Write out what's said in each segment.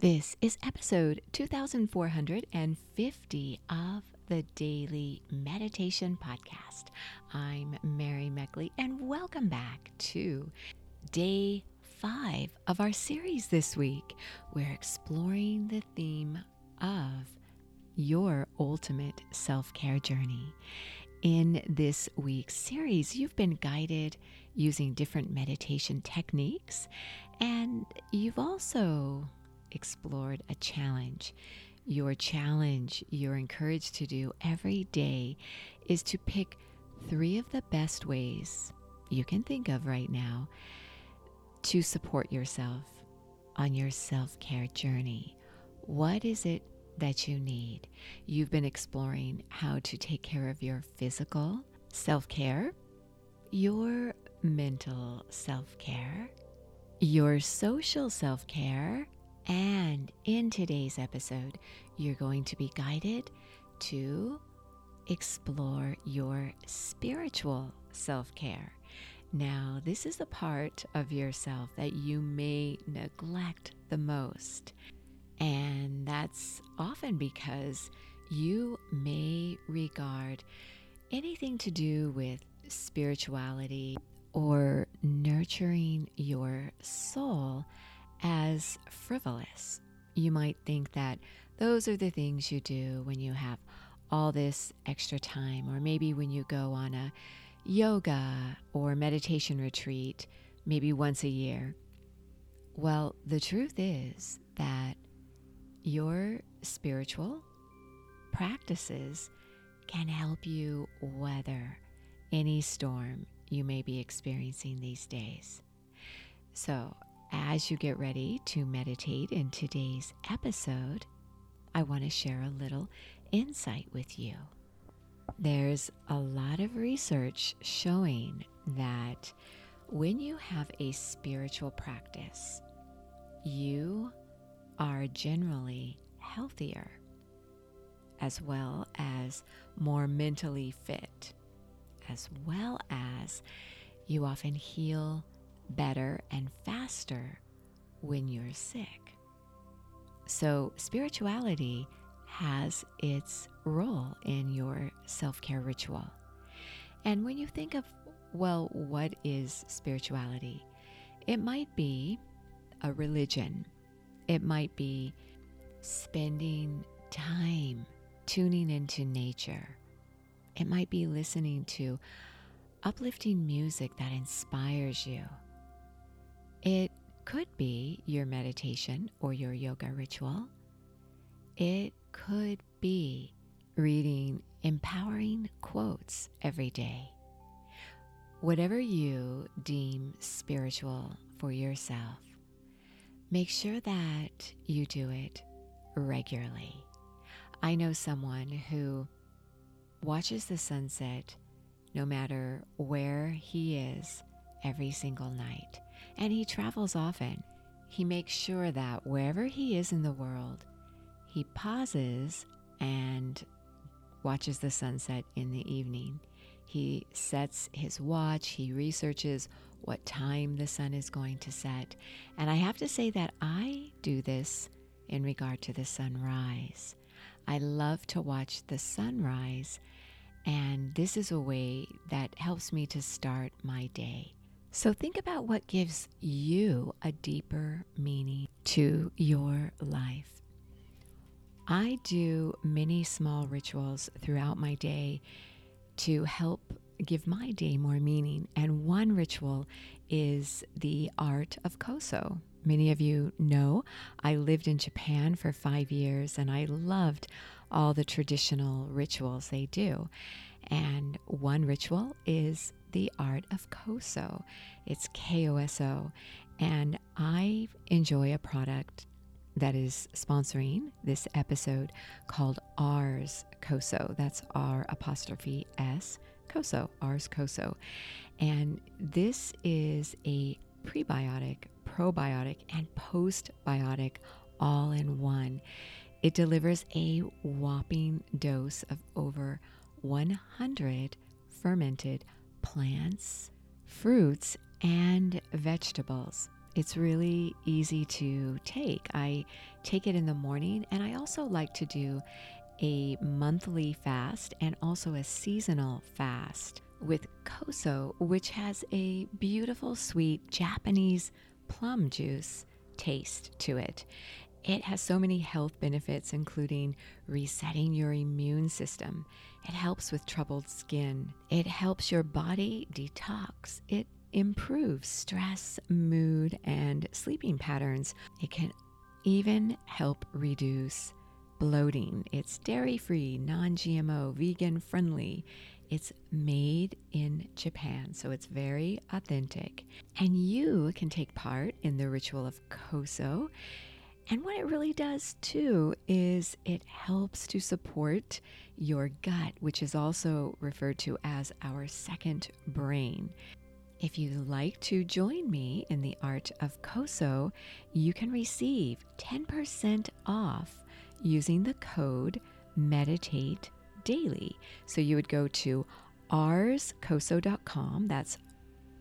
This is episode 2450 of the Daily Meditation Podcast. I'm Mary Meckley, and welcome back to day five of our series this week. We're exploring the theme of your ultimate self care journey. In this week's series, you've been guided using different meditation techniques, and you've also explored a challenge. Your challenge, you're encouraged to do every day, is to pick three of the best ways you can think of right now to support yourself on your self care journey. What is it that you need? You've been exploring how to take care of your physical self care, your mental self care, your social self care, and in today's episode, you're going to be guided to explore your spiritual self care. Now, this is the part of yourself that you may neglect the most. And that's often because you may regard anything to do with spirituality or nurturing your soul as frivolous. You might think that those are the things you do when you have all this extra time, or maybe when you go on a yoga or meditation retreat, maybe once a year. Well, the truth is that your spiritual practices can help you weather any storm you may be experiencing these days. So, as you get ready to meditate in today's episode, I want to share a little insight with you. There's a lot of research showing that when you have a spiritual practice, you are generally healthier as well as more mentally fit, as well as you often heal better and faster when you're sick. So, spirituality has its role in your self care ritual. And when you think of, well, what is spirituality? It might be a religion, it might be spending time tuning into nature, it might be listening to uplifting music that inspires you. It could be your meditation or your yoga ritual. It could be reading empowering quotes every day. Whatever you deem spiritual for yourself, make sure that you do it regularly. I know someone who watches the sunset no matter where he is every single night and he travels often. He makes sure that wherever he is in the world, he pauses and watches the sunset in the evening. He sets his watch, he researches what time the sun is going to set. And I have to say that I do this in regard to the sunrise. I love to watch the sunrise, and this is a way that helps me to start my day. So think about what gives you a deeper meaning to your life. I do many small rituals throughout my day to help give my day more meaning. And one ritual is the art of koso. Many of you know I lived in Japan for five years and I loved all the traditional rituals they do. And one ritual is the art of Koso. It's K O S O. And I enjoy a product that is sponsoring this episode called R's Koso. That's R apostrophe S Koso, R's Koso. And this is a prebiotic, probiotic, and postbiotic all in one. It delivers a whopping dose of over 100 fermented plants, fruits, and vegetables. It's really easy to take. I take it in the morning, and I also like to do a monthly fast and also a seasonal fast with Koso, which has a beautiful, sweet Japanese plum juice taste to it. It has so many health benefits, including resetting your immune system. It helps with troubled skin. It helps your body detox. It improves stress, mood, and sleeping patterns. It can even help reduce bloating. It's dairy free, non GMO, vegan friendly. It's made in Japan, so it's very authentic. And you can take part in the ritual of Koso. And what it really does too is it helps to support your gut, which is also referred to as our second brain. If you'd like to join me in the art of Koso, you can receive 10% off using the code meditate daily. So you would go to rskoso.com, that's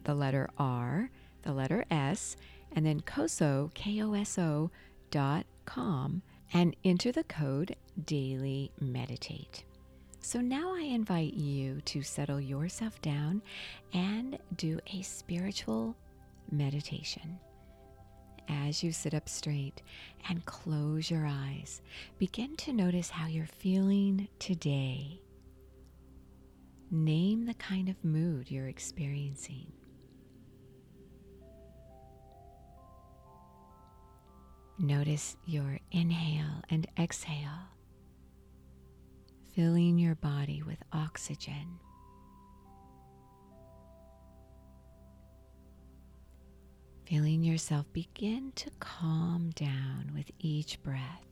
the letter R, the letter S, and then koso, K O S O dot com, and enter the code daily meditate. So now I invite you to settle yourself down and do a spiritual meditation. As you sit up straight and close your eyes, begin to notice how you're feeling today. Name the kind of mood you're experiencing. Notice your inhale and exhale, filling your body with oxygen. Feeling yourself begin to calm down with each breath.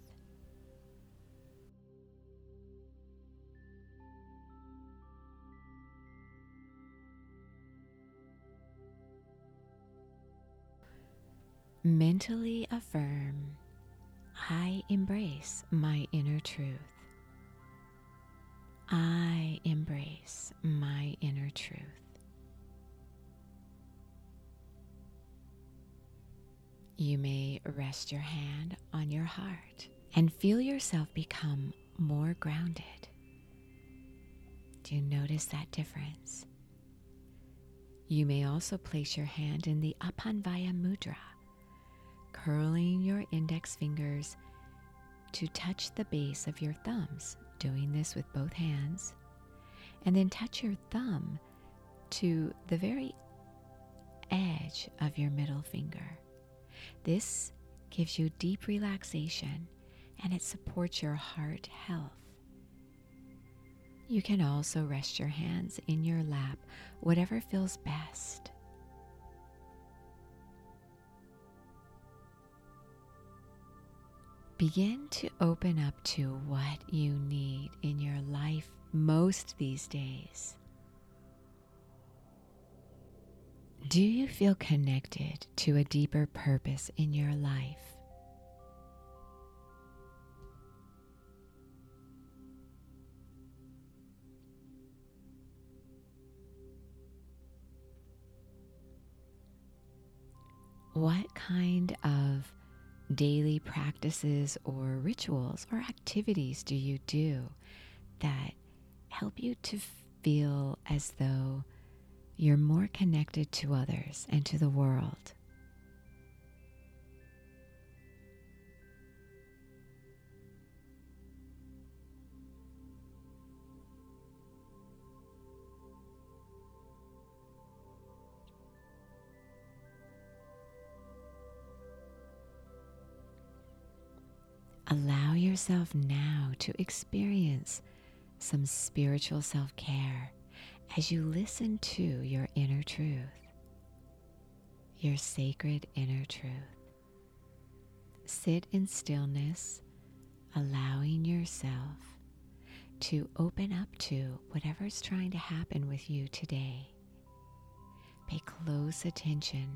Mentally affirm, I embrace my inner truth. I embrace my inner truth. You may rest your hand on your heart and feel yourself become more grounded. Do you notice that difference? You may also place your hand in the Apan Vayu Mudra, curling your index fingers to touch the base of your thumbs, doing this with both hands, and then touch your thumb to the very edge of your middle finger. This gives you deep relaxation and it supports your heart health. You can also rest your hands in your lap, whatever feels best. Begin to open up to what you need in your life most these days. Do you feel connected to a deeper purpose in your life? What kind of daily practices or rituals or activities do you do that help you to feel as though you're more connected to others and to the world. Yourself now to experience some spiritual self care as you listen to your inner truth, your sacred inner truth. Sit in stillness, allowing yourself to open up to whatever's trying to happen with you today. Pay close attention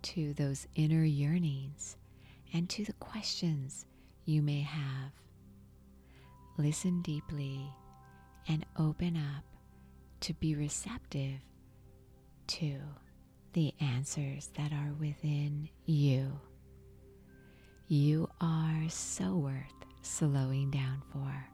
to those inner yearnings and to the questions you may have. Listen deeply and open up to be receptive to the answers that are within you. You are so worth slowing down for.